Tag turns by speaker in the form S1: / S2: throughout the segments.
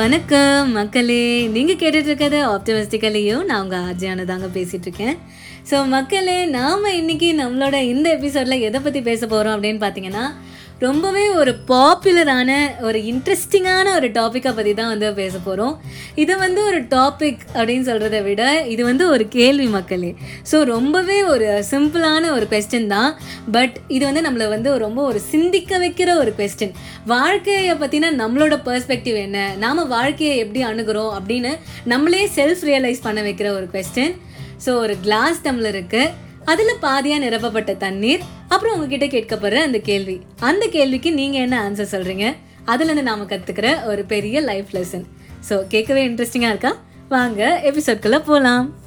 S1: வணக்கம் மக்களே. நீங்கள் கேட்டுட்ருக்கிறது ஆப்டமிஸ்டிக்கலையும் நான் உங்கள் ஆர்ஜியான தாங்க பேசிகிட்ருக்கேன் ஸோ மக்களே நாம் இன்னைக்கு நம்மளோட இந்த எபிசோடில் எதை பற்றி பேச போகிறோம் அப்படின்னு பார்த்தீங்கன்னா ரொம்பவே ஒரு பாப்புலரான ஒரு இன்ட்ரெஸ்டிங்கான ஒரு டாப்பிக்கை பற்றி தான் வந்து பேச போகிறோம் இது வந்து ஒரு டாபிக் அப்படின்னு சொல்கிறத விட இது வந்து ஒரு கேள்வி மக்களே. ஸோ ரொம்பவே ஒரு சிம்பிளான ஒரு கொஸ்டின் தான். பட் இது வந்து நம்மளை வந்து ரொம்ப ஒரு சிந்திக்க வைக்கிற ஒரு கொஸ்டின் வாழ்க்கையை பற்றினா நம்மளோட பர்ஸ்பெக்டிவ் என்ன? நாம் வாழ்க்கையை எப்படி அணுகிறோம் அப்படின்னு நம்மளே செல்ஃப் ரியலைஸ் பண்ண வைக்கிற ஒரு கொஸ்டின் ஸோ ஒரு கிளாஸ் டம்ளர் இருக்குது அதில் பாதியாக நிரப்பப்பட்ட தண்ணீர் அப்புறம் உங்ககிட்ட கேட்கப்படுற அந்த கேள்வி. அந்த கேள்விக்கு நீங்கள் என்ன ஆன்சர் சொல்கிறீங்க அதுலேருந்து நாம் கத்துக்கிற ஒரு பெரிய லைஃப் லெசன் ஸோ கேட்கவே இன்ட்ரெஸ்டிங்காக இருக்கா? வாங்க எபிசோட்குள்ளே போகலாம்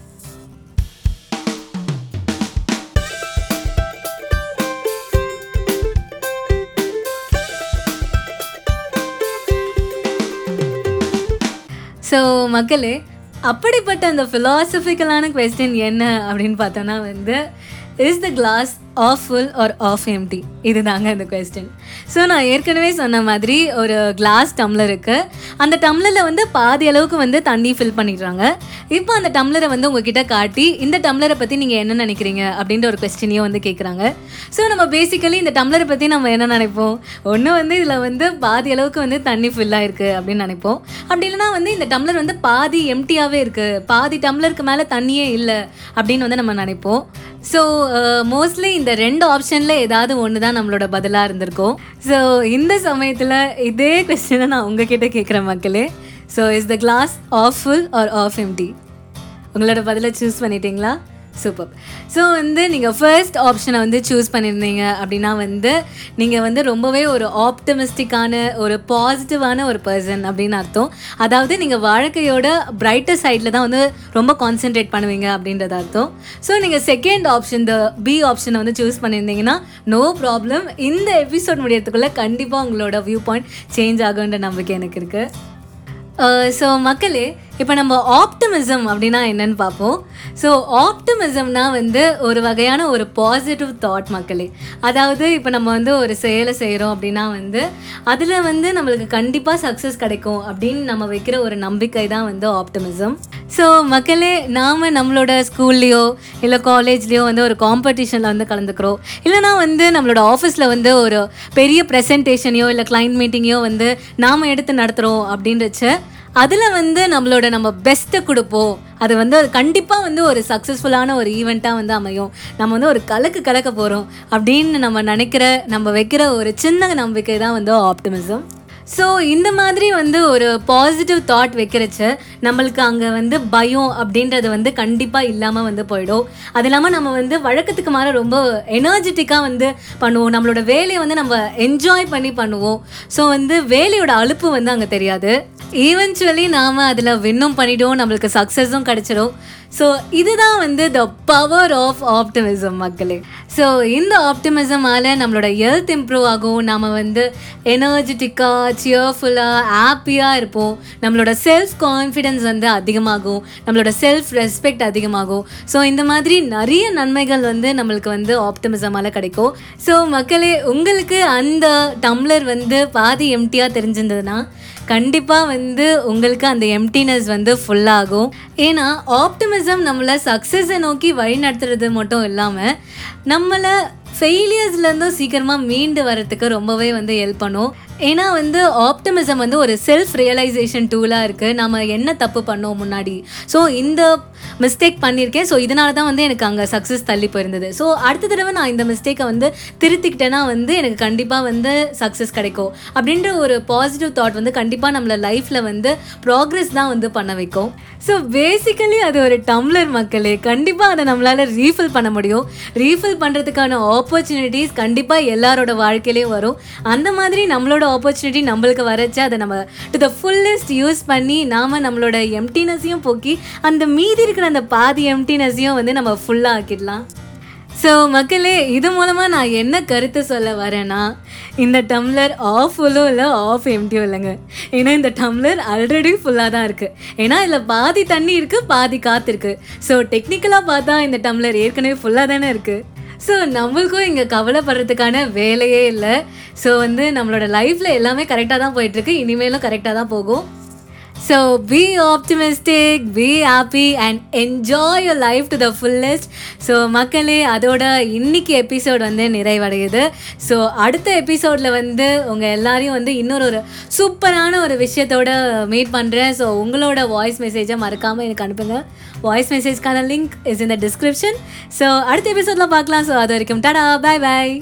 S1: ஸோ மக்களே அப்படிப்பட்ட அந்த ஃபிலாசபிக்கலான கொஸ்டின் என்ன அப்படின்னு பார்த்தோன்னா வந்து is the glass half full or half empty இதுதாங்க அந்த கொஸ்டின் ஸோ நான் ஏற்கனவே சொன்ன மாதிரி ஒரு கிளாஸ் டம்ளர் இருக்குது அந்த டம்ளரில் வந்து பாதி அளவுக்கு வந்து தண்ணி ஃபில் பண்ணிடுறாங்க. இப்போ அந்த டம்ளரை வந்து உங்ககிட்ட காட்டி இந்த டம்ளரை பற்றி நீங்கள் என்ன நினைக்கிறீங்க? அப்படின்ற ஒரு கொஸ்டினையும் வந்து கேட்குறாங்க ஸோ நம்ம பேசிக்கலி இந்த டம்ளரை பற்றி நம்ம என்ன நினைப்போம்? ஒன்று வந்து இதில் வந்து பாதி அளவுக்கு வந்து தண்ணி ஃபில்லாக இருக்குது அப்படின்னு நினைப்போம். அப்படி இல்லைனா வந்து இந்த டம்ளர் வந்து பாதி எம்டியாகவே இருக்குது பாதி டம்ளருக்கு மேலே தண்ணியே இல்லை அப்படின்னு வந்து நம்ம நினைப்போம். ஸோ மோஸ்ட்லி இந்த ரெண்டு ஆப்ஷனில் ஏதாவது ஒன்று தான் நம்மளோட பதிலாக இருந்திருக்கும். ஸோ இந்த சமயத்தில் இதே கொஸ்டினை நான் உங்ககிட்ட கேட்குறேன் மக்களே. So is the glass half full or half empty உங்களோட பதிலை சூஸ் பண்ணிட்டீங்களா? சூப்பர் ஸோ வந்து நீங்கள் ஃபர்ஸ்ட் ஆப்ஷனை வந்து சூஸ் பண்ணியிருந்தீங்க அப்படின்னா வந்து நீங்கள் வந்து ரொம்பவே ஒரு ஆப்டமிஸ்டிக்கான ஒரு பாசிட்டிவான ஒரு பர்சன் அப்படின்னு அர்த்தம். அதாவது நீங்கள் வாழ்க்கையோட பிரைட்டர் சைடில் தான் வந்து ரொம்ப கான்சென்ட்ரேட் பண்ணுவீங்க அப்படின்றது அர்த்தம். ஸோ நீங்கள் செகண்ட் ஆப்ஷன் த பி ஆப்ஷனை வந்து சூஸ் பண்ணியிருந்தீங்கன்னா நோ ப்ராப்ளம் இந்த எபிசோட் முடியறதுக்குள்ளே கண்டிப்பாக உங்களோட வியூ பாயிண்ட் சேஞ்ச் ஆகுன்ற நம்பிக்கை எனக்கு இருக்குது ஸோ uh, மக்களே இப்போ நம்ம ஆப்டிமிசம் அப்படின்னா என்னன்னு பார்ப்போம். ஸோ ஆப்டமிசம்னா வந்து ஒரு வகையான ஒரு பாசிட்டிவ் தாட் மக்களே. அதாவது இப்போ நம்ம வந்து ஒரு செயலை செய்கிறோம் அப்படின்னா வந்து அதில் வந்து நம்மளுக்கு கண்டிப்பாக சக்ஸஸ் கிடைக்கும் அப்படின்னு நம்ம வைக்கிற ஒரு நம்பிக்கை தான் வந்து ஆப்டிமிசம் ஸோ மக்களே நாம் நம்மளோட ஸ்கூல்லையோ இல்லை காலேஜ்லேயோ வந்து ஒரு காம்படிஷனில் வந்து கலந்துக்கிறோம். இல்லைனா வந்து நம்மளோட ஆஃபீஸில் வந்து ஒரு பெரிய ப்ரெசன்டேஷனையோ இல்லை கிளைண்ட் மீட்டிங்கையோ வந்து நாம் எடுத்து நடத்துகிறோம் அப்படின்றச்ச அதில் வந்து நம்மளோட நம்ம பெஸ்ட்டை கொடுப்போம். அது வந்து கண்டிப்பாக வந்து ஒரு சக்ஸஸ்ஃபுல்லான ஒரு ஈவெண்ட்டாக வந்து அமையும். நம்ம வந்து ஒரு கலக்கு கலக்க போகிறோம் அப்படின்னு நம்ம நினைக்கிற நம்ம வைக்கிற ஒரு சின்ன நம்பிக்கை தான் வந்து ஆப்டிமிசம் ஸோ இந்த மாதிரி வந்து ஒரு பாசிட்டிவ் தாட் வைக்கிறச்ச நம்மளுக்கு அங்கே வந்து பயம் அப்படின்றது வந்து கண்டிப்பாக இல்லாமல் வந்து போயிடும். அது இல்லாமல் நம்ம வந்து வழக்கத்துக்கு மாற ரொம்ப எனர்ஜெட்டிக்காக வந்து பண்ணுவோம். நம்மளோட வேலையை வந்து நம்ம என்ஜாய் பண்ணி பண்ணுவோம். ஸோ வந்து வேலையோட அலுப்பு வந்து அங்கே தெரியாது. ஈவென்ச்சுவலி நாம் அதில் வின்னும் பண்ணிவிடுவோம் நம்மளுக்கு சக்ஸஸும் கிடச்சிடும் ஸோ இதுதான் வந்து த பவர் ஆஃப் ஆப்டிமிசம் மக்களே. ஸோ இந்த ஆப்டிமிசமால் நம்மளோட ஹெல்த் இம்ப்ரூவ் ஆகும். நம்ம வந்து எனர்ஜெட்டிக்காக சியர்ஃபுல்லாக ஹாப்பியாக இருப்போம். நம்மளோட செல்ஃப் கான்ஃபிடென்ஸ் வந்து அதிகமாகும். நம்மளோட செல்ஃப் ரெஸ்பெக்ட் அதிகமாகும். ஸோ இந்த மாதிரி நிறைய நன்மைகள் வந்து நம்மளுக்கு வந்து ஆப்டிமிசமால் கிடைக்கும். ஸோ மக்களே உங்களுக்கு அந்த டம்ளர் வந்து பாதி எம்டியாக தெரிஞ்சிருந்ததுன்னா கண்டிப்பாக வந்து உங்களுக்கு அந்த எம்டினஸ் வந்து ஃபுல்லாகும் ஏன்னா ஆப்டிமிஸ் நம்மளை சக்ஸஸை நோக்கி வழி நடத்துறது மட்டும் இல்லாமல் நம்மளை ஃபெயிலியர்ஸ்லேருந்தும் சீக்கிரமாக மீண்டு வரத்துக்கு ரொம்பவே வந்து ஹெல்ப் பண்ணும். ஏன்னா வந்து ஆப்டமிசம் வந்து ஒரு செல்ஃப் ரியலைசேஷன் டூலாக இருக்குது நம்ம என்ன தப்பு பண்ணோம் முன்னாடி? ஸோ இந்த மிஸ்டேக் பண்ணியிருக்கேன் ஸோ இதனால தான் வந்து எனக்கு அங்கே சக்ஸஸ் தள்ளி போயிருந்தது. ஸோ அடுத்த தடவை நான் இந்த மிஸ்டேக்கை வந்து திருத்திக்கிட்டேன்னா வந்து எனக்கு கண்டிப்பாக வந்து சக்ஸஸ் கிடைக்கும். அப்படின்ற ஒரு பாசிட்டிவ் தாட் வந்து கண்டிப்பாக நம்மள லைஃப்பில் வந்து ப்ராக்ரெஸ் தான் வந்து பண்ண வைக்கும். ஸோ பேசிக்கலி அது ஒரு டம்ளர் மக்களே. கண்டிப்பாக அதை நம்மளால் ரீஃபில் பண்ண முடியும். ரீஃபில் பண்ணுறதுக்கான ஆப்பர்ச்சுனிட்டிஸ் கண்டிப்பாக எல்லாரோட வாழ்க்கையிலையும் வரும். அந்த மாதிரி நம்மளோட ஆப்பர்ச்சுனிட்டி நம்மளுக்கு வரச்சு அதை நம்ம டு த ஃபுல்லஸ்ட் யூஸ் பண்ணி நாம் நம்மளோட எம்டினஸையும் போக்கி அந்த மீதி இருக்கிற அந்த பாதி எம்டினஸையும் வந்து நம்ம ஃபுல்லாக ஆக்கிடலாம். ஸோ மக்களே இது மூலமாக நான் என்ன கருத்து சொல்ல வரேன்னா இந்த டம்ளர் ஆஃப் ஃபுல்லும் இல்லை ஆஃப் எம்டியும் இல்லைங்க. ஏன்னா இந்த டம்ளர் ஆல்ரெடி ஃபுல்லாக தான் இருக்குது ஏன்னா இதில் பாதி தண்ணி இருக்குது பாதி காற்று இருக்குது ஸோ டெக்னிக்கலாக பார்த்தா இந்த டம்ளர் ஏற்கனவே ஃபுல்லாக தானே இருக்குது ஸோ நம்மளுக்கும் இங்கே கவலைப்படுறதுக்கான வேலையே இல்லை. ஸோ வந்து நம்மளோட லைஃப்பில் எல்லாமே கரெக்டாக தான் போயிட்டுருக்கு. இனிமேலும் கரெக்டாக தான் போகும். So be optimistic be happy and enjoy your life to the fullest so மக்களே அதோட இன்னைக்கு எபிசோட் வந்து நிறைவடையுது. ஸோ அடுத்த எபிசோடில் வந்து உங்கள் எல்லாரையும் வந்து இன்னொரு ஒரு சூப்பரான ஒரு விஷயத்தோட மீட் பண்ணுறேன் ஸோ உங்களோட வாய்ஸ் மெசேஜை மறக்காமல் எனக்கு அனுப்புங்க. வாய்ஸ் மெசேஜ்க்கான லிங்க் இஸ் இந்த டிஸ்கிரிப்ஷன் ஸோ அடுத்த எபிசோடில் பார்க்கலாம். ஸோ அது வரைக்கும் டாடா பாய் பாய்